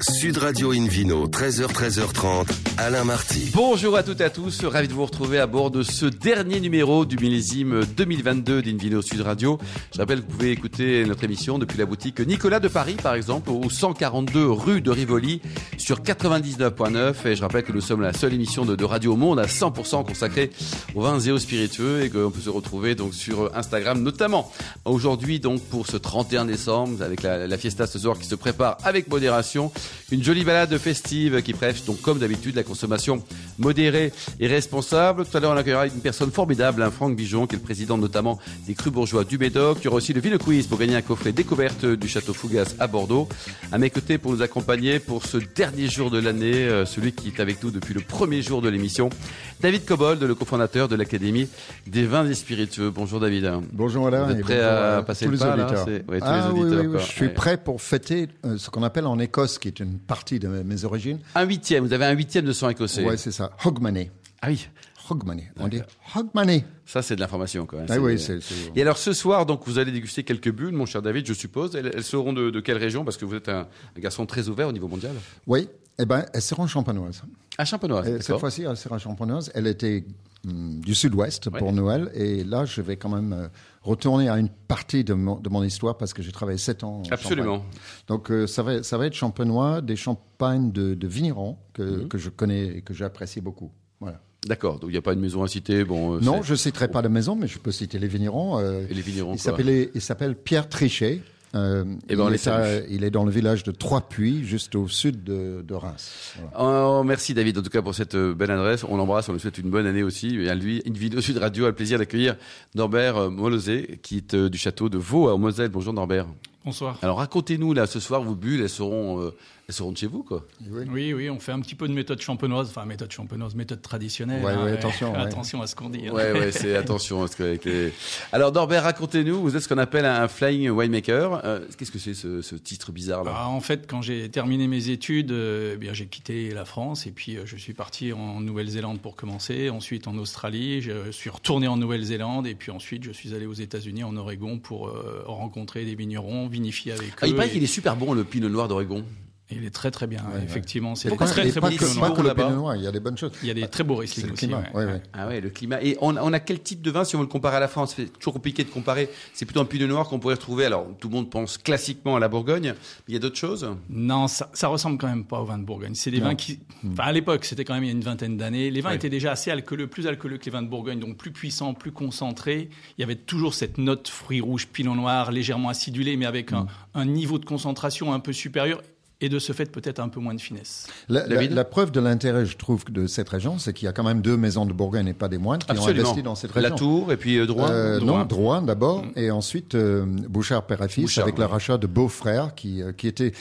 Sud Radio Invino, 13h, 13h30, Alain Marty. Bonjour à toutes et à tous, ravi de vous retrouver à bord de ce dernier numéro du millésime 2022 d'Invino Sud Radio. Je rappelle que vous pouvez écouter notre émission depuis la boutique Nicolas de Paris, par exemple, au 142 rue de Rivoli, sur 99.9. Et je rappelle que nous sommes la seule émission de, radio au monde à 100% consacrée aux vins et aux spiritueux et qu'on peut se retrouver donc sur Instagram, notamment aujourd'hui donc pour ce 31 décembre avec la, la fiesta ce soir qui se prépare avec modération. Une jolie balade festive qui prêche donc comme d'habitude la consommation modérée et responsable. Tout à l'heure on accueillera une personne formidable, un Franck Bijon qui est le président notamment des Crus Bourgeois du Médoc. Il y aura aussi le Ville Quiz pour gagner un coffret découverte du Château Fougas à Bordeaux. À mes côtés pour nous accompagner pour ce dernier jour de l'année, euh, celui qui est avec nous depuis le premier jour de l'émission, David Cobold, le cofondateur de l'Académie des vins et spiritueux. Bonjour David. Bonjour Alain. Vous êtes prêt à passer le pas là ah, tous les auditeurs. je suis prêt pour fêter euh, ce qu'on appelle en Écosse, qui est une partie de mes origines. Un huitième, vous avez un huitième de sang écossais. Oui, c'est ça. Hogmanay. Ah oui. Hogmanay. On dit Hogmanay. Ça, c'est de l'information quand même. Ah oui, c'est, Et alors ce soir, donc, vous allez déguster quelques bulles, mon cher David, je suppose. Elles, seront de, quelle région? Parce que vous êtes un, garçon très ouvert au niveau mondial. Oui, eh ben, elles seront champenoises. Ah, champenoises. Cette fois-ci, elles seront champenoises. Elle était hum, du sud-ouest pour Noël. Et là, je vais quand même euh, retourner à une partie de mon, de mon histoire parce que j'ai travaillé sept ans. En Absolument. Donc euh, ça, va, ça va être champenois, des champagnes de, de vignerons que, mhm. que je connais et que j'apprécie beaucoup. Voilà. D'accord, donc il n'y a pas de maison à citer? Bon, euh, non, je ne citerai pas de maison, mais je peux citer les vignerons. Euh, et les vignerons, Il s'appelle Pierre Trichet. Euh, et eh ben, il, est il, est dans le village de Trois-Puits, juste au sud de, de Reims. Oh, merci David, en tout cas pour cette euh, belle adresse. On l'embrasse, on lui souhaite une bonne année aussi. Et à lui, une vidéo Sud Radio a le plaisir d'accueillir Norbert euh, Molosé, qui est du château de Vaux à Moselle. Bonjour Norbert. Bonsoir. Alors racontez-nous là ce soir vos bulles, elles seront, euh, elles seront de chez vous quoi. Oui. oui, on fait un petit peu de méthode champenoise, enfin méthode champenoise, méthode traditionnelle. Ouais, hein, attention, attention à ce qu'on dit. Hein. Ouais, ouais, c'est attention. avec les... Alors Norbert, racontez-nous, vous êtes ce qu'on appelle un flying winemaker. Euh, Qu'est-ce que c'est ce, ce, titre bizarre là? Bah, En fait, quand j'ai terminé mes études, euh, eh bien j'ai quitté la France et puis euh, je suis parti en Nouvelle-Zélande pour commencer, ensuite en Australie, je suis retourné en Nouvelle-Zélande et puis ensuite je suis allé aux États-Unis, en Oregon pour rencontrer des vignerons, vinifier avec ah, eux. Il paraît qu'il est super bon le Pinot Noir d'Oregon. Il est très très bien, effectivement. C'est très très, bon. Que, le Pinot Noir, il y a des bonnes choses. Il y a des très beaux Riesling aussi. Ah ouais, le climat. Et on, a quel type de vin si on veut le comparer à la France? C'est toujours compliqué de comparer. C'est plutôt un Pinot Noir qu'on pourrait retrouver. Alors tout le monde pense classiquement à la Bourgogne, mais il y a d'autres choses? Non, ça, ça ressemble quand même pas au vin de Bourgogne. C'est des vins qui, hmm. enfin à l'époque, c'était quand même il y a une vingtaine d'années. Les vins étaient déjà assez alcooleux, plus alcooleux que les vins de Bourgogne, donc plus puissants, plus concentrés. Il y avait toujours cette note fruit rouge, Pinot Noir, légèrement acidulé, mais avec un, hmm. un niveau de concentration un peu supérieur et de ce fait peut-être un peu moins de finesse. La, la, preuve de l'intérêt, je trouve, de cette région, c'est qu'il y a quand même deux maisons de Bourgogne et pas des moindres qui ont investi dans cette région. La Tour et puis euh, Drouin. Euh, non, Drouin d'abord, mm. et ensuite euh, Bouchard père et fils avec le l'achat de Beaufrère, qui, qui était,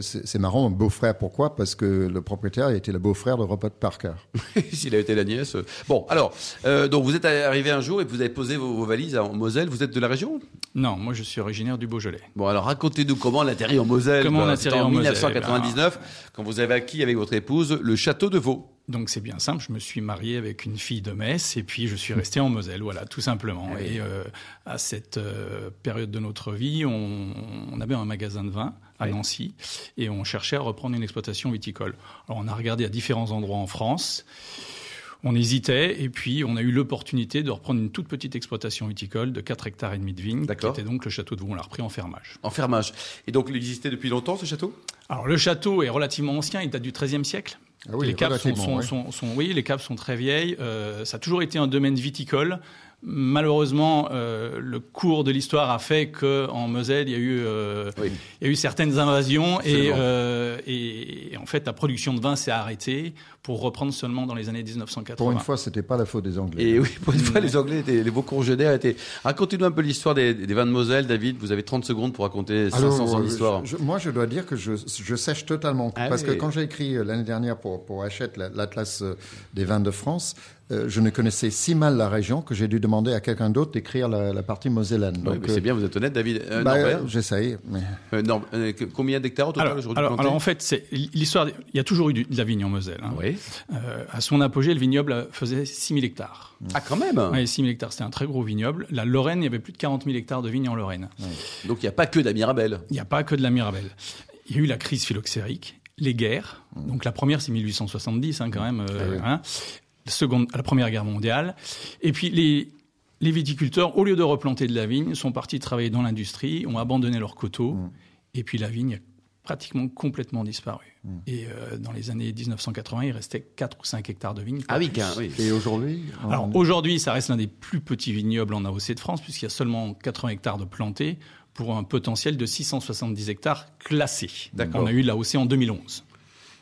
c'est marrant, Beaufrère, pourquoi? Parce que le propriétaire était le beau-frère de Robert Parker. S'il a été la nièce. Bon, alors, donc vous êtes arrivé un jour et vous avez posé vos, valises en Moselle. Vous êtes de la région? Non, moi je suis originaire du Beaujolais. Bon, alors racontez-nous comment on atterrit en Moselle. Comment atterrit en Moselle 1999, quand vous avez acquis avec votre épouse le château de Vaux. Donc c'est bien simple, je me suis marié avec une fille de Metz et puis je suis resté en Moselle, voilà, tout simplement. Ah et euh, à cette euh, période de notre vie, on, on, avait un magasin de vin à Nancy et on cherchait à reprendre une exploitation viticole. Alors on a regardé à différents endroits en France. On hésitait et puis on a eu l'opportunité de reprendre une toute petite exploitation viticole de 4 hectares et demi de vignes, qui était donc le château de Vaux. On l'a repris en fermage. En fermage. Et donc il existait depuis longtemps ce château? Alors le château est relativement ancien, il date du XIIIe siècle. Ah oui, les caves sont, sont, sont, oui, les caves sont très vieilles. Euh, ça a toujours été un domaine viticole. Malheureusement, euh, le cours de l'histoire a fait que en Moselle, il y a eu, euh, il y a eu certaines invasions et, euh, et, en fait, la production de vin s'est arrêtée pour reprendre seulement dans les années 1980. Pour une fois, c'était pas la faute des Anglais. Et oui, pour une fois, les Anglais, étaient, les beaux congénères étaient. Racontez-nous un peu l'histoire des, des, vins de Moselle, David. Vous avez 30 secondes pour raconter 500 ans d'histoire. Moi, je dois dire que je, je sèche totalement. Ah parce que quand j'ai écrit l'année dernière pour, pour Hachette l'Atlas des vins de France, euh, je ne connaissais si mal la région que j'ai dû demander à quelqu'un d'autre d'écrire la, partie mosellane. c'est bien, vous êtes honnête, David. Euh, bah, J'essaye. Mais... Euh, combien d'hectares au total aujourd'hui alors, alors, en fait, l'histoire. Il y a toujours eu de la vigne en Moselle. Hein. Oui. à son apogée, le vignoble faisait 6 000 hectares. Ah, quand même Oui, 6 000 hectares, c'était un très gros vignoble. La Lorraine, il y avait plus de 40 000 hectares de vignes en Lorraine. Donc il n'y a pas que de la Mirabelle. Il n'y a pas que de la Mirabelle. Il y a eu la crise phylloxérique les guerres. Mmh. Donc la première, c'est 1870 hein, quand même. Euh, ah hein. La, seconde, la Première Guerre mondiale. Et puis les, les viticulteurs, au lieu de replanter de la vigne, sont partis travailler dans l'industrie, ont abandonné leurs coteaux. Mmh. Et puis la vigne a pratiquement complètement disparu. Mmh. Et euh, dans les années 1980, il restait 4 ou 5 hectares de vignes. Ah oui, oui. Et aujourd'hui Alors aujourd'hui, ça reste l'un des plus petits vignobles en AOC de France, puisqu'il y a seulement 80 hectares de plantés pour un potentiel de 670 hectares classés. On a eu l'AOC en 2011.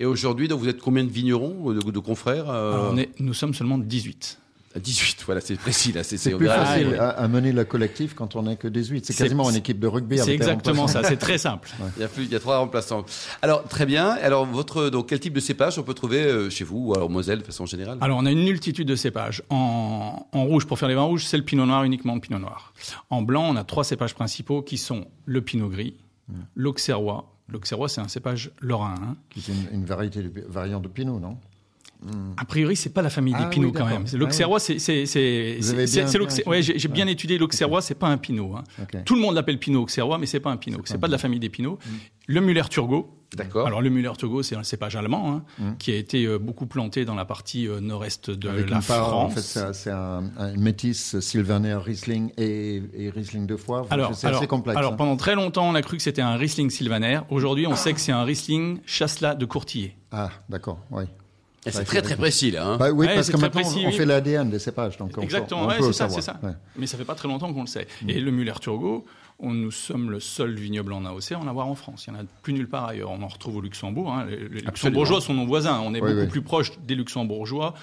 Et aujourd'hui, vous êtes combien de vignerons, de, confrères euh Nous sommes seulement 18. 18, voilà, c'est précis là. C'est plus facile à, mener le collectif quand on n'est que 18. C'est quasiment une équipe de rugby. C'est exactement ça, c'est très simple. Il, y a plus, il y a trois remplaçants. Alors très bien. Alors votre, donc quel type de cépage on peut trouver euh, chez vous ou alors Moselle de façon générale? Alors on a une multitude de cépages. En, en rouge, pour faire les vins rouges, c'est le pinot noir uniquement le pinot noir. En blanc, on a trois cépages principaux qui sont le pinot gris, mm. l'auxerrois. L'auxerrois, c'est un cépage lorrain. Hein. Qui une, une variété de, variant de pinot, non? A priori, c'est pas la famille des ah, pinots quand même. L'auxerrois, c'est c'est c'est ouais, j'ai bien étudié l'auxerrois, c'est pas un pinot. Hein. Tout le monde l'appelle pinot auxerrois, mais c'est pas un pinot. C'est pas de la famille des pinots. Hmm. Le Müller Turgot. D'accord. Alors le Müller Turgot, c'est un cépage allemand hein, hmm. qui a été euh, beaucoup planté dans la partie euh, nord-est de la France. en fait, c'est un, un, métis Sylvaner Riesling et, et Riesling de foire. Alors, c'est assez complexe. Alors hein. pendant très longtemps, on a cru que c'était un Riesling Sylvaner. Aujourd'hui, on sait que c'est un Riesling Chasselas de Courtillet. Ah, d'accord, oui. C'est très très précis là. Hein. Bah, oui, parce que maintenant on fait l'ADN des cépages, donc Exactement, c'est ça, c'est ça. Mais ça fait pas très longtemps qu'on le sait. Et le Muller Turgot, on, nous sommes le seul vignoble en AOC à en avoir en France. Il n'y en a plus nulle part ailleurs. On en retrouve au Luxembourg. Hein. Les, Luxembourgeois sont nos voisins. On est beaucoup plus proche des Luxembourgeois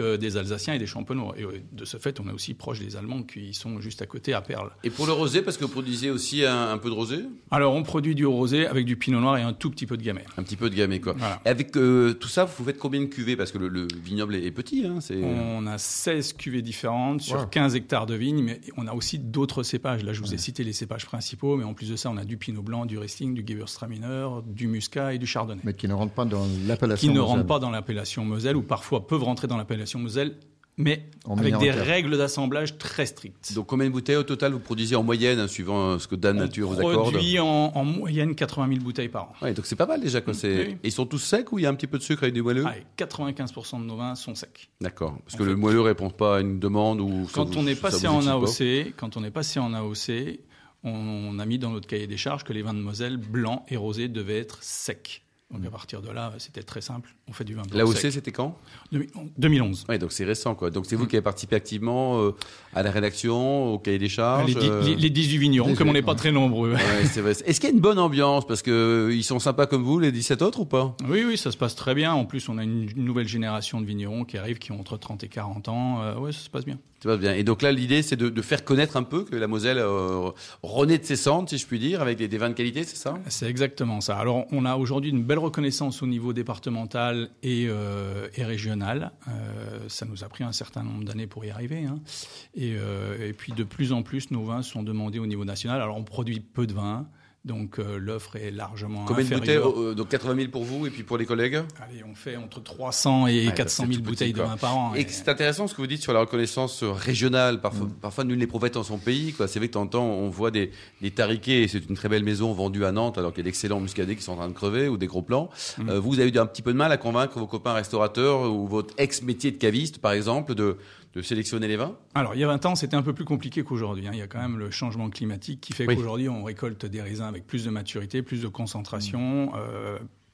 des Alsaciens et des Champenois. Et de ce fait, on est aussi proche des Allemands qui sont juste à côté, à Perle. Et pour le rosé, parce que vous produisez aussi un, peu de rosé? Alors, on produit du rosé avec du pinot noir et un tout petit peu de gamay. Un petit peu de gamay, quoi. Et avec euh, tout ça, vous faites combien de cuvées? Parce que le, vignoble est, petit. Hein, on a 16 cuvées différentes sur 15 hectares de vignes, mais on a aussi d'autres cépages. Là, je vous ai cité les cépages principaux, mais en plus de ça, on a du pinot blanc, du Riesling, du Gewürztraminer, du Muscat et du Chardonnay. Mais qui ne rentrent pas dans l'appellation Qui ne rentrent pas dans l'appellation Moselle, ou parfois peuvent rentrer dans l'appellation Moselle mais avec des règles d'assemblage très strictes. Donc combien de bouteilles au total vous produisez en moyenne, hein, suivant ce que Dan Nature vous accorde On produit en, moyenne 80 000 bouteilles par an. Ouais, donc c'est pas mal déjà. Quoi. Ils sont tous secs ou il y a un petit peu de sucre avec du moelleux? 95% de nos vins sont secs. D'accord. Parce que le moelleux répond pas à une demande ou quand on est passé en AOC, quand on est passé en AOC, on a mis dans notre cahier des charges que les vins de Moselle blancs et rosés devaient être secs. Donc à partir de là, c'était très simple. On fait du vin blanc. L'AOC, c'était quand? 2011. Oui, donc c'est récent, quoi. Donc c'est vous qui avez participé activement euh, à la rédaction, au cahier des charges. Les, euh, les, 18 vignerons, comme on n'est pas très nombreux. Est-ce qu'il y a une bonne ambiance? Parce que euh, ils sont sympas comme vous, les 17 autres, ou pas? Oui, oui, ça se passe très bien. En plus, on a une nouvelle génération de vignerons qui arrivent, qui ont entre 30 et 40 ans. oui, ça se passe bien. Bien. Et donc là, l'idée, c'est de, faire connaître un peu que la Moselle renaît de ses cendres, si je puis dire, avec des, vins de qualité, c'est ça? C'est exactement ça. Alors, on a aujourd'hui une belle reconnaissance au niveau départemental et euh, régional. Euh, ça nous a pris un certain nombre d'années pour y arriver. Hein. Euh, et, puis de plus en plus, nos vins sont demandés au niveau national. Alors on produit peu de vins. Donc euh, l'offre est largement Combien de bouteilles euh, Donc 80 000 pour vous et puis pour les collègues Allez, on fait entre 300 et 400 000 bouteilles de vin par an. Et, c'est intéressant ce que vous dites sur la reconnaissance régionale. Parfois, mm. parfois nul n'est prophète en son pays. C'est vrai que temps on voit des, des tariquets, c'est une très belle maison vendue à Nantes alors qu'il y a d'excellents muscadets qui sont en train de crever ou des gros plans. Mm. Euh, vous avez eu un petit peu de mal à convaincre vos copains restaurateurs ou votre ex-métier de caviste, par exemple, de de sélectionner les vins Alors, il y a 20 ans, c'était un peu plus compliqué qu'aujourd'hui. Hein. Il y a quand même le changement climatique qui fait qu'aujourd'hui, on récolte des raisins avec plus de maturité, plus de concentration.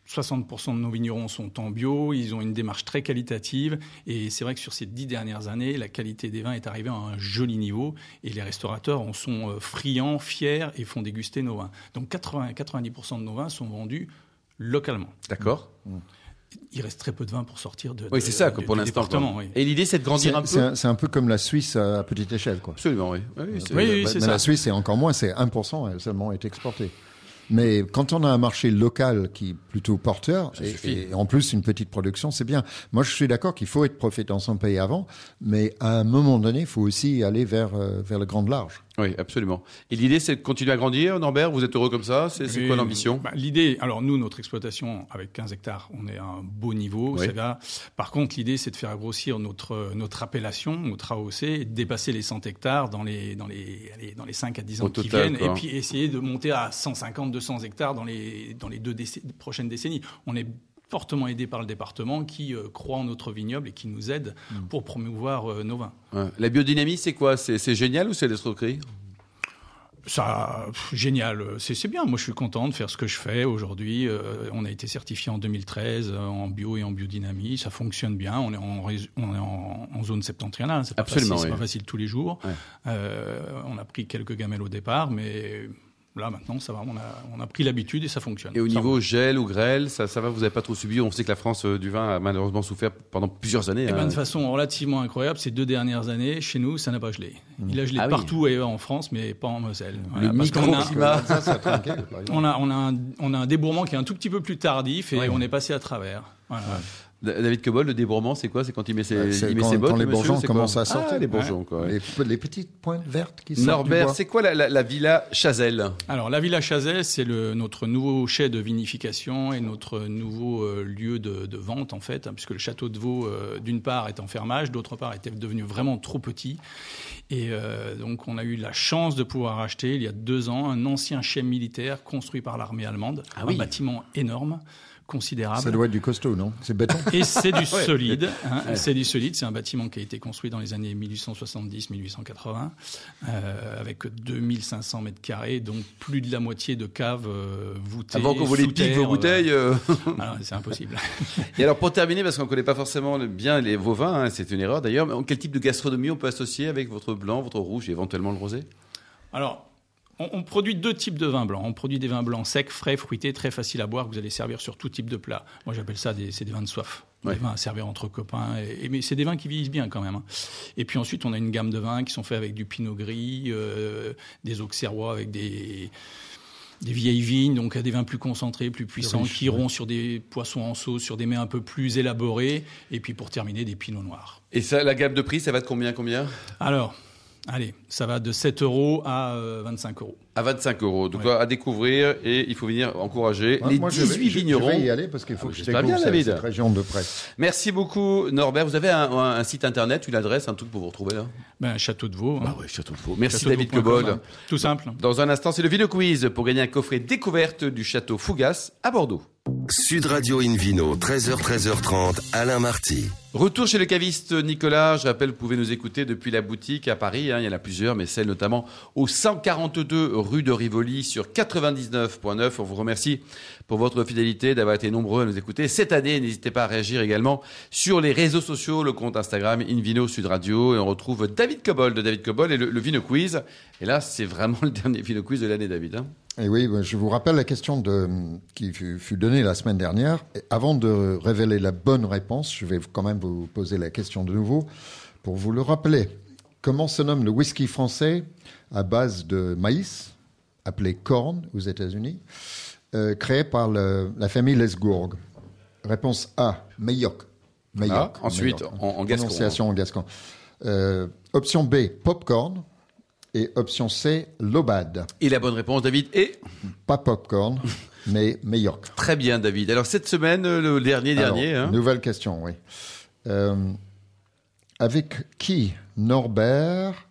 60% mmh. euh, de nos vignerons sont en bio, ils ont une démarche très qualitative et c'est vrai que sur ces dix dernières années, la qualité des vins est arrivée à un joli niveau et les restaurateurs en sont euh, friands, fiers et font déguster nos vins. Donc 80, 90% de nos vins sont vendus localement. D'accord. Mmh il reste très peu de vin pour sortir de. Oui, c'est ça, pour l'instant. Et l'idée, c'est de grandir un peu. C'est un, peu comme la Suisse à petite échelle, quoi. Absolument, oui. oui, oui c'est ça. La Suisse, c'est encore moins, c'est 1% seulement est exporté. Mais quand on a un marché local qui est plutôt porteur, et, en plus une petite production, c'est bien. Moi, je suis d'accord qu'il faut être prophète dans son pays avant, mais à un moment donné, il faut aussi aller vers, euh, vers le grand large. Oui, absolument. Et l'idée, c'est de continuer à grandir, Norbert? Vous êtes heureux comme ça? C'est quoi l'ambition? bah, L'idée, alors nous, notre exploitation, avec 15 hectares, on est à un beau niveau. Par contre, l'idée, c'est de faire grossir notre, notre appellation, notre AOC, et de dépasser les 100 hectares dans les, dans les, dans les 5 à 10 ans qui viennent, et puis essayer de monter à 150, 200 hectares dans les, dans les deux prochaines décennies. On est fortement aidé par le département qui euh, croit en notre vignoble et qui nous aide mm. pour promouvoir euh, nos vins. La biodynamie, c'est quoi? C'est génial ou c'est l'escroquerie? Ça, génial, c'est bien. Moi, je suis content de faire ce que je fais aujourd'hui. Euh, on a été certifié en 2013 en bio et en biodynamie. Ça fonctionne bien. On est en, on est en, zone septentrionale. C'est pas Absolument, facile, pas facile tous les jours. on a pris quelques gamelles au départ, mais Là, maintenant, ça va, on a, on a pris l'habitude et ça fonctionne. Et au niveau gel ou grêle, ça, ça va, vous n'avez pas trop subi On sait que la France euh, du vin a malheureusement souffert pendant plusieurs années. Eh ben, hein. de façon relativement incroyable, ces deux dernières années, chez nous, ça n'a pas gelé. Il a gelé ah partout ailleurs en France, mais pas en Moselle. Le parce qu'on a, on a, on, a un, on a un débourrement qui est un tout petit peu plus tardif et on est passé à travers. Voilà. David Cobol, le débourrement, c'est quoi? C'est quand il met ses, il met quand, ses bottes Quand les bourgeons commencent à sortir. Ah, les bourgeons, quoi. Les, petites pointes vertes qui sortent Norbert, c'est quoi la, la, Villa Chazelle? Alors, la Villa Chazelle, c'est notre nouveau chai de vinification et notre nouveau euh, lieu de, de, vente, en fait, hein, puisque le château de Vaux, euh, d'une part, est en fermage, d'autre part, était devenu vraiment trop petit. Et euh, donc, on a eu la chance de pouvoir acheter, il y a deux ans, un ancien chai militaire construit par l'armée allemande, ah un bâtiment énorme considérable. Ça doit être du costaud, non? C'est béton. Et c'est du solide. Hein, C'est du solide. C'est un bâtiment qui a été construit dans les années 1870-1880, euh, avec 2500 mètres carrés, donc plus de la moitié de caves euh, voûtées. Avant qu'on vous les pique vos bouteilles. Euh... Ah c'est impossible. Et alors pour terminer, parce qu'on ne connaît pas forcément bien les, vos vins, hein, c'est une erreur d'ailleurs. Quel type de gastronomie on peut associer avec votre blanc, votre rouge et éventuellement le rosé? Alors on, produit deux types de vins blancs. On produit des vins blancs secs, frais, fruités, très faciles à boire, que vous allez servir sur tout type de plat. Moi, j'appelle ça des, c'est des vins de soif. Des vins à servir entre copains. Et, mais c'est des vins qui vieillissent bien quand même. Hein. Et puis ensuite, on a une gamme de vins qui sont faits avec du pinot gris, euh, des auxerrois avec des des vieilles vignes, donc des vins plus concentrés, plus puissants, qui iront sur des poissons en sauce, sur des mets un peu plus élaborés, et puis pour terminer, des pinots noirs. Et ça, la gamme de prix, ça va de combien, combien? Alors, Allez, ça va de 7 euros à 25 euh, euros. À 25 euros. Donc à découvrir et il faut venir encourager les 18 vignerons. Je vais y aller parce qu'il faut ah, que je découvre cette, cette, région de près. Merci beaucoup Norbert. Vous avez un, site internet, une adresse, un truc pour vous retrouver là? Ben, Château de Vaux. Hein. Ah oui, Château de Vaux. Merci David Cobol. Tout simple. Dans un instant, c'est le Vino Quiz pour gagner un coffret découverte du Château Fougas à Bordeaux. Sud Radio Invino, 13h, 13h30, Alain Marty. Retour chez le caviste Nicolas. Je rappelle, vous pouvez nous écouter depuis la boutique à Paris. Hein. il y en a plusieurs, mais celle notamment au 142 rue de Rivoli sur 99.9. On vous remercie pour votre fidélité, d'avoir été nombreux à nous écouter cette année. N'hésitez pas à réagir également sur les réseaux sociaux, le compte Instagram Invino Sud Radio. Et on retrouve David Cobol de David Cobol et le, Vino Quiz. Et là, c'est vraiment le dernier Vino Quiz de l'année, David. Hein. Et oui, je vous rappelle la question de, qui fut donnée la semaine dernière. avant de révéler la bonne réponse, je vais quand même vous poser la question de nouveau pour vous le rappeler. Comment se nomme le whisky français à base de maïs, appelé corn aux États-Unis euh, créé par la famille Lesgourg Réponse A, Meilloc. Ah, ensuite, En, gascon. Prononciation en gascon. Euh, option B, popcorn. Et option C, lobade. Et la bonne réponse, David, est Pas popcorn, mais Meilloc. Très bien, David. Alors, cette semaine, le dernier dernier. Hein. Nouvelle question, oui. Euh, avec qui Norbert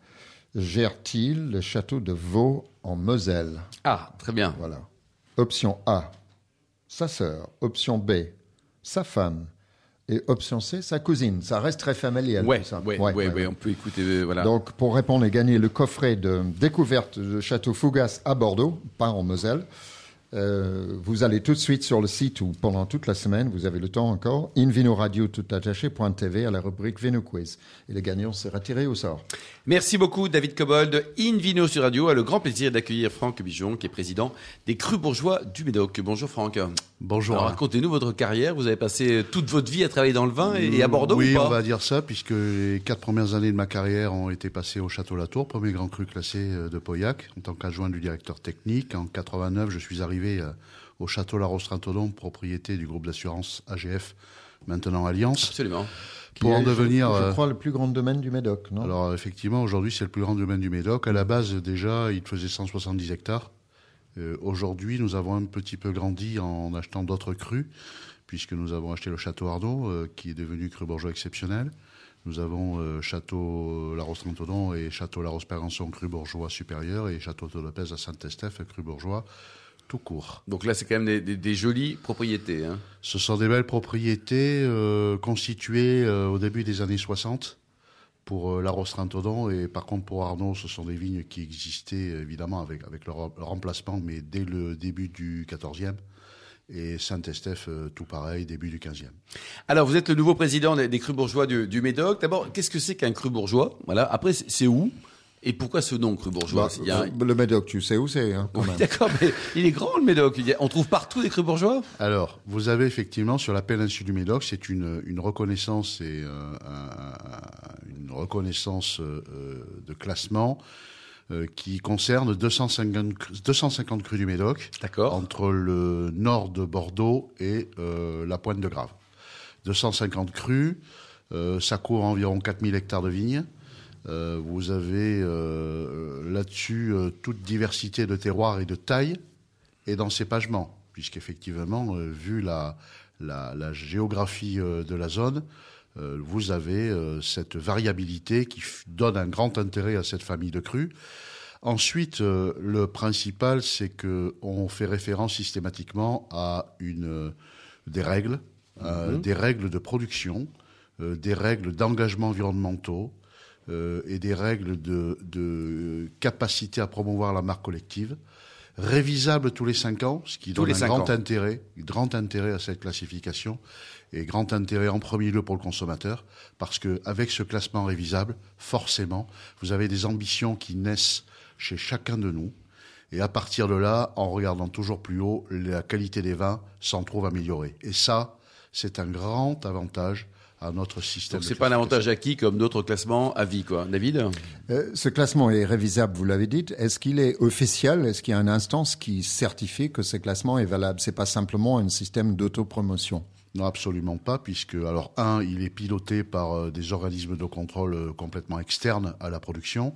gère-t-il le château de Vaux en Moselle? Ah, très bien. Voilà. Option A, sa sœur. Option B, sa femme. Et option C, sa cousine. Ça reste très familial. Oui, ouais, ouais, on peut écouter. Euh, voilà. Donc, pour répondre et gagner le coffret de découverte de Château Fougas à Bordeaux, pas en Moselle, euh, vous allez tout de suite sur le site ou pendant toute la semaine, vous avez le temps encore, invinoradio tout attaché.tv à la rubrique Vino Quiz. Et le gagnant sera tiré au sort. Merci beaucoup David Cobold. Invino sur Radio a le grand plaisir d'accueillir Franck Bijon, qui est président des Crus Bourgeois du Médoc. Bonjour Franck. Bonjour. racontez-nous votre carrière. Vous avez passé toute votre vie à travailler dans le vin et, à Bordeaux Oui, ou pas on va dire ça, puisque les quatre premières années de ma carrière ont été passées au Château Latour, premier grand cru classé euh, de Pauillac, en tant qu'adjoint du directeur technique. En 89, je suis arrivé euh, au château La Rostratodon, propriété du groupe d'assurance AGF, maintenant Alliance. Absolument. Pour en devenir, je, crois, le plus grand domaine du Médoc, non? Alors effectivement, aujourd'hui, c'est le plus grand domaine du Médoc. À la base, déjà, il faisait 170 hectares. aujourd'hui, nous avons un petit peu grandi en achetant d'autres crus, puisque nous avons acheté le château Arnaud, qui est devenu cru bourgeois exceptionnel. Nous avons euh, Château La Rose-Trentodon et Château La Rose-Perrançon, cru bourgeois supérieur, et Château Tolopez à Saint-Estèphe, cru bourgeois tout court. Donc là, c'est quand même des, jolies propriétés. Hein. Ce sont des belles propriétés euh, constituées euh, au début des années 60 pour La Rose-Trentodon, et par contre pour Arnaud, ce sont des vignes qui existaient évidemment avec, avec leur, leur emplacement, mais dès le début du 14e et Saint-Estèphe, euh, tout pareil, début du 15e. Alors, vous êtes le nouveau président des, crus bourgeois du, Médoc. D'abord, qu'est-ce que c'est qu'un cru bourgeois? Voilà. Après, c'est où? Et pourquoi ce nom, cru bourgeois bah, Le Médoc, tu sais où c'est hein, D'accord, mais il est grand le Médoc. On trouve partout des crus bourgeois Alors, vous avez effectivement sur la péninsule du Médoc, c'est une, une, reconnaissance et euh, une reconnaissance euh, de classement euh, qui concerne 250, 250 crues du Médoc, entre le nord de Bordeaux et euh, la Pointe de Grave. 250 crues, euh, ça couvre environ 4000 hectares de vignes. Vous avez là-dessus toute diversité de terroirs et de tailles et d'encépagement, puisqu'effectivement, vu la, la, la, géographie de la zone, euh, vous avez euh, cette variabilité qui donne un grand intérêt à cette famille de crues. Ensuite, euh, le principal, c'est qu'on fait référence systématiquement à une, des règles, mhm. des règles de production, des règles d'engagement environnementaux et des règles de, de, capacité à promouvoir la marque collective, révisables tous les cinq ans, ce qui donne un grand intérêt, grand intérêt à cette classification et grand intérêt en premier lieu pour le consommateur, parce que avec ce classement révisable, forcément, vous avez des ambitions qui naissent chez chacun de nous. Et à partir de là, en regardant toujours plus haut, la qualité des vins s'en trouve améliorée. Et ça, c'est un grand avantage à notre système. Donc c'est pas un avantage acquis comme d'autres classements à vie, quoi. David? Euh, Ce classement est révisable, vous l'avez dit. Est-ce qu'il est officiel? Est-ce qu'il y a une instance qui certifie que ce classement est valable? C'est pas simplement un système d'autopromotion non, absolument pas, puisque, alors, un, il est piloté par euh, des organismes de contrôle euh, complètement externes à la production,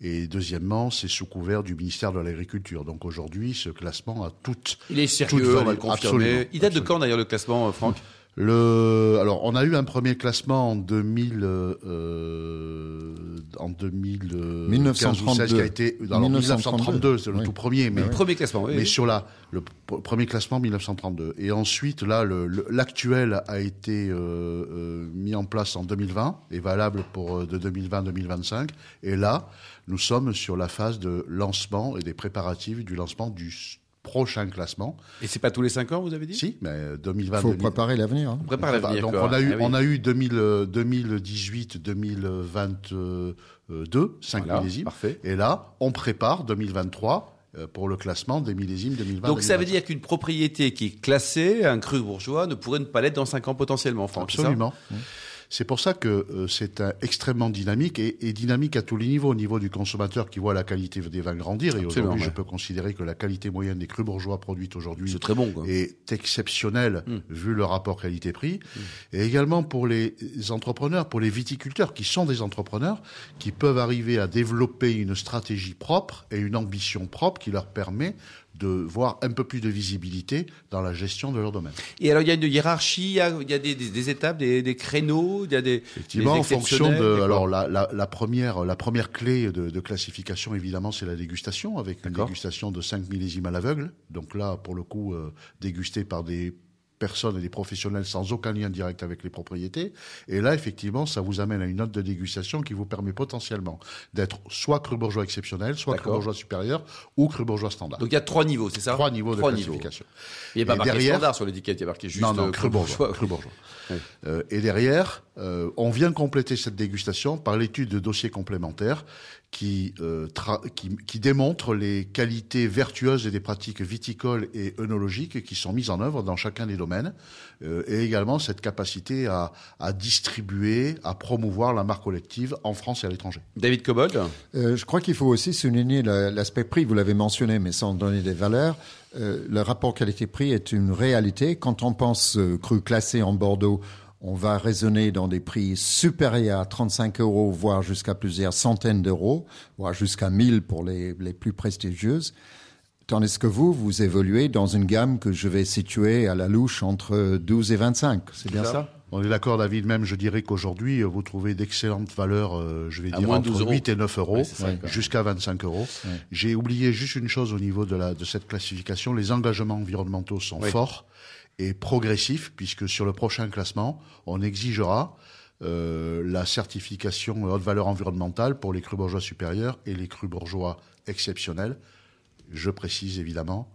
et deuxièmement, c'est sous couvert du ministère de l'Agriculture. Donc aujourd'hui, ce classement a toute. Il est sérieux, on va le confirmer. Il date de quand d'ailleurs le classement, Franck? Le, alors, on a eu un premier classement en 2000, euh, en 2000, 1932. qui a été, dans 1932, c'est le tout premier, mais, le premier classement, oui, mais sur la, le premier classement 1932. Et ensuite, là, l'actuel a été euh, euh, mis en place en 2020 et valable pour euh, de 2020-2025. Et là, nous sommes sur la phase de lancement et des préparatifs du lancement du prochain classement. Et c'est pas tous les 5 ans, vous avez dit? Si, mais 2020. Il faut préparer l'avenir. Hein. On prépare l'avenir. Donc on a eu, ah on a eu 2000, 2018, 2022, 5 millésimes. Parfait. Et là, on prépare 2023 euh, pour le classement des millésimes 2020. Donc ça veut dire qu'une propriété qui est classée, un cru bourgeois, ne pourrait ne pas l'être dans 5 ans potentiellement, Franck, Absolument. C'est pour ça que euh, c'est extrêmement dynamique et, dynamique à tous les niveaux. Au niveau du consommateur qui voit la qualité des vins grandir. Et aujourd'hui, je peux considérer que la qualité moyenne des crus bourgeois produites aujourd'hui est, très bon, est exceptionnelle hmm. vu le rapport qualité-prix. Hmm. Et également pour les entrepreneurs, pour les viticulteurs qui sont des entrepreneurs, qui peuvent arriver à développer une stratégie propre et une ambition propre qui leur permet de voir un peu plus de visibilité dans la gestion de leur domaine. Et alors, il y a une hiérarchie, il y a, des, étapes, des, créneaux, il y a des. Effectivement, en fonction de. Alors, la, première, la première clé de, classification, évidemment, c'est la dégustation, avec une dégustation de 5 millésimes à l'aveugle. Donc là, pour le coup, euh, dégusté par des personnes et des professionnels sans aucun lien direct avec les propriétés. Et là, effectivement, ça vous amène à une note de dégustation qui vous permet potentiellement d'être soit cru bourgeois exceptionnel, soit cru bourgeois supérieur ou cru bourgeois standard. Donc il y a trois niveaux, c'est ça Trois niveaux de classification. Il n'y a pas marqué derrière, standard sur l'étiquette, il y a marqué juste non, non, cru bourgeois. Cru bourgeois. Euh, et derrière, euh, on vient compléter cette dégustation par l'étude de dossiers complémentaires qui, euh, qui, qui, démontre les qualités vertueuses et des pratiques viticoles et œnologiques qui sont mises en œuvre dans chacun des domaines, euh, et également cette capacité à, à, distribuer, à promouvoir la marque collective en France et à l'étranger. David Cobold? Euh, Je crois qu'il faut aussi souligner l'aspect prix, vous l'avez mentionné, mais sans donner des valeurs. Euh, le rapport qualité-prix est une réalité. Quand on pense cru classé en Bordeaux, on va raisonner dans des prix supérieurs à 35 euros, voire jusqu'à plusieurs centaines d'euros, voire jusqu'à 1000 pour les, les plus prestigieuses. Tandis que vous, vous évoluez dans une gamme que je vais situer à la louche entre 12 et 25. C'est bien ça, On est d'accord, David. Même, je dirais qu'aujourd'hui, vous trouvez d'excellentes valeurs, euh, je vais dire, entre 8 et 9 euros, jusqu'à 25 euros. J'ai oublié juste une chose au niveau de, la, de cette classification. Les engagements environnementaux sont forts et progressifs, puisque sur le prochain classement, on exigera euh, la certification haute valeur environnementale pour les crus bourgeois supérieurs et les crus bourgeois exceptionnels. Je précise évidemment,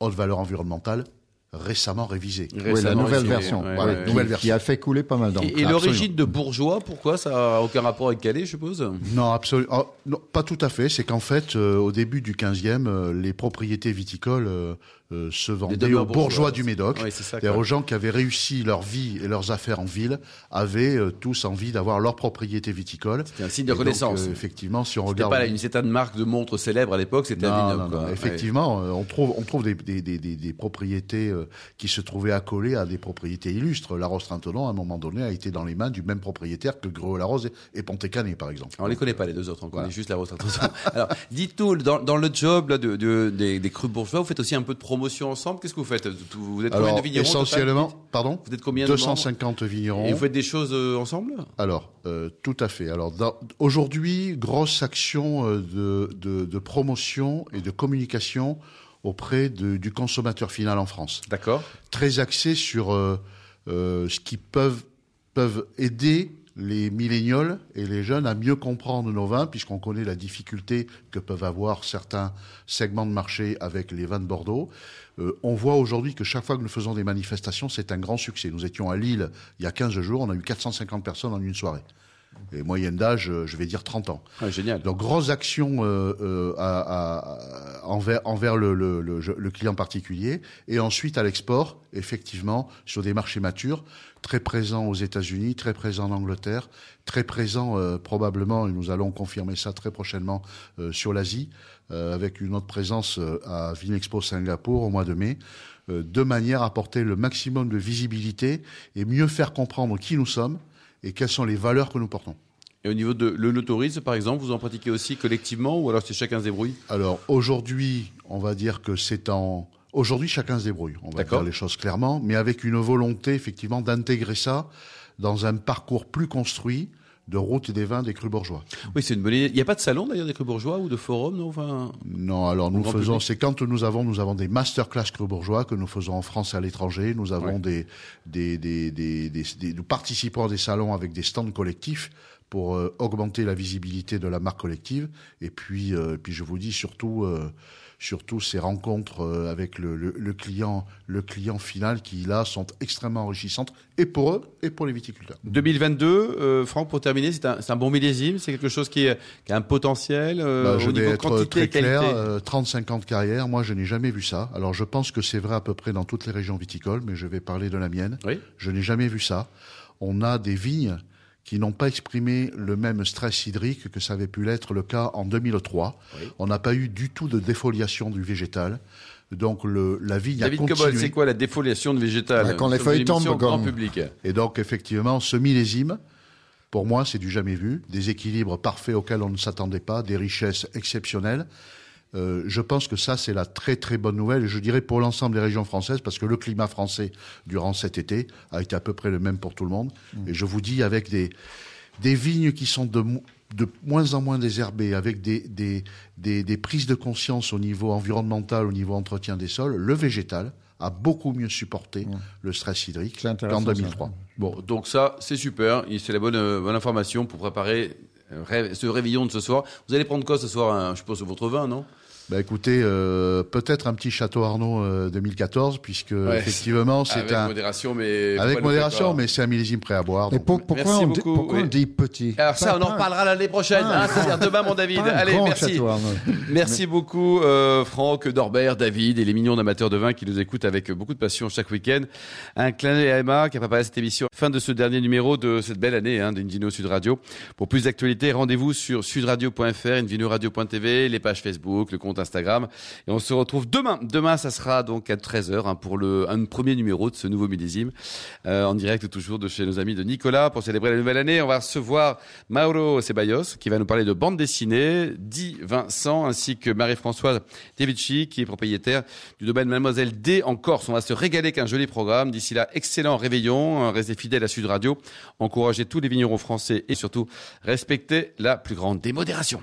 haute valeur environnementale récemment révisée. oui, la nouvelle version, nouvelle version, qui a fait couler pas mal d'encre. Et, l'origine de bourgeois, pourquoi ça n'a aucun rapport avec Calais, je suppose? Non, absolument, oh, pas tout à fait. C'est qu'en fait, euh, au début du 15e, euh, les propriétés viticoles euh, euh, se vendaient aux bourgeois, du Médoc, oui, aux gens qui avaient réussi leur vie et leurs affaires en ville, avaient euh, tous envie d'avoir leur propriété viticole. C'était un signe de renaissance. Euh, effectivement, si on regarde, pas une certaine marque de montre célèbre à l'époque, c'était un vignoble. Effectivement, on trouve on trouve des, des, des, des propriétés qui se trouvaient accolées à des propriétés illustres. La Rose à un moment donné, a été dans les mains du même propriétaire que Gros la Rose et Pontécanet, par exemple. on les connaît pas les deux autres, on connaît juste la Rose. Alors, dites-nous dans, dans le job là, de, de, des, des crus bourgeois, vous faites aussi un peu de promotion ensemble. Qu'est-ce que vous faites? Vous êtes combien de vignerons Essentiellement, pardon? Vous êtes combien 250 vignerons. Et vous faites des choses euh, ensemble? Alors, euh, tout à fait. Alors, aujourd'hui, grosse action euh, de, de, de, promotion et de communication auprès de, du consommateur final en France. D'accord. Très axé sur ce qui peuvent peuvent aider les millénioles et les jeunes à mieux comprendre nos vins, puisqu'on connaît la difficulté que peuvent avoir certains segments de marché avec les vins de Bordeaux. Euh, on voit aujourd'hui que chaque fois que nous faisons des manifestations, c'est un grand succès. Nous étions à Lille il y a 15 jours, on a eu 450 personnes en une soirée. Et moyenne d'âge, euh, je vais dire 30 ans. Ah, génial. Donc, grosse action euh, euh à, à, envers, envers le, le, le, le, client particulier. Et ensuite, à l'export, effectivement, sur des marchés matures, très présent aux États-Unis, très présent en Angleterre, très présent euh, probablement, et nous allons confirmer ça très prochainement, sur l'Asie, avec une autre présence à Vinexpo Singapour au mois de mai de manière à apporter le maximum de visibilité et mieux faire comprendre qui nous sommes, et quelles sont les valeurs que nous portons. Et au niveau de le par exemple, vous en pratiquez aussi collectivement ou alors c'est chacun se débrouille? Alors aujourd'hui, on va dire que c'est en... Aujourd'hui, chacun se débrouille, on va dire les choses clairement, mais avec une volonté effectivement d'intégrer ça dans un parcours plus construit, de route des vins des crus bourgeois. Oui, c'est une bonne idée. Il n'y a pas de salon d'ailleurs des crus bourgeois ou de forum, non enfin, Non, alors nous faisons, c'est quand nous avons, nous avons des masterclass crus bourgeois que nous faisons en France et à l'étranger. Nous avons des, des, des, des, des, nous participons à des salons avec des stands collectifs pour euh, augmenter la visibilité de la marque collective. Et puis, euh, puis je vous dis surtout. Euh, surtout ces rencontres euh, avec le, le, client, le client final qui là sont extrêmement enrichissantes et pour eux et pour les viticulteurs. 2022, euh, Franck, pour terminer, c'est un, un, bon millésime, c'est quelque chose qui, est, qui, a un potentiel euh, bah, je au vais être quantité, très clair, 30-50 euh, carrières, moi je n'ai jamais vu ça. Alors je pense que c'est vrai à peu près dans toutes les régions viticoles, mais je vais parler de la mienne. Oui. Je n'ai jamais vu ça. On a des vignes qui n'ont pas exprimé le même stress hydrique que ça avait pu l'être le cas en 2003. On n'a pas eu du tout de défoliation du végétal. Donc le, la vigne David a continué. c'est quoi la défoliation de végétal Quand les feuilles tombent, grand public. Et donc effectivement, ce millésime, pour moi, c'est du jamais vu. Des équilibres parfaits auxquels on ne s'attendait pas, des richesses exceptionnelles. Euh, je pense que ça, c'est la très très bonne nouvelle, et je dirais pour l'ensemble des régions françaises, parce que le climat français durant cet été a été à peu près le même pour tout le monde. Mmh. Et je vous dis, avec des, des vignes qui sont de, de moins en moins désherbées, avec des, des, des, des prises de conscience au niveau environnemental, au niveau entretien des sols, le végétal a beaucoup mieux supporté mmh. le stress hydrique qu'en 2003. Ça. Bon, donc ça, c'est super. C'est la bonne, euh, bonne information pour préparer euh, ce réveillon de ce soir. Vous allez prendre quoi ce soir Je suppose votre vin, non? Bah écoutez, euh, peut-être un petit château Arnaud euh, 2014, puisque effectivement c'est avec modération, mais avec modération, mais c'est un millésime prêt à boire. Et pour, pourquoi, on, beaucoup, pourquoi oui. on, dit petit Alors ça, on en reparlera l'année prochaine. Hein, C'est-à-dire demain, mon David. Allez, merci. Merci beaucoup, euh, Franck, Dorbert, David et les millions d'amateurs de vin qui nous écoutent avec beaucoup de passion chaque week-end. Un clin d'œil à Emma qui a préparé cette émission. Fin de ce dernier numéro de cette belle année hein, d'Indino Sud Radio. Pour plus d'actualités, rendez-vous sur sudradio.fr, indinoradio.tv, les pages Facebook, le compte Instagram. Et on se retrouve demain. Demain, ça sera donc à 13h hein, pour le un premier numéro de ce nouveau millésime. Euh, en direct toujours de chez nos amis de Nicolas pour célébrer la nouvelle année. On va recevoir Mauro Ceballos qui va nous parler de bande dessinée, Di Vincent ainsi que Marie-Françoise Devici qui est propriétaire du domaine Mademoiselle D en Corse. On va se régaler qu'un joli programme. D'ici là, excellent réveillon. Restez fidèles à Sud Radio. Encouragez tous les vignerons français et surtout respectez la plus grande démodération.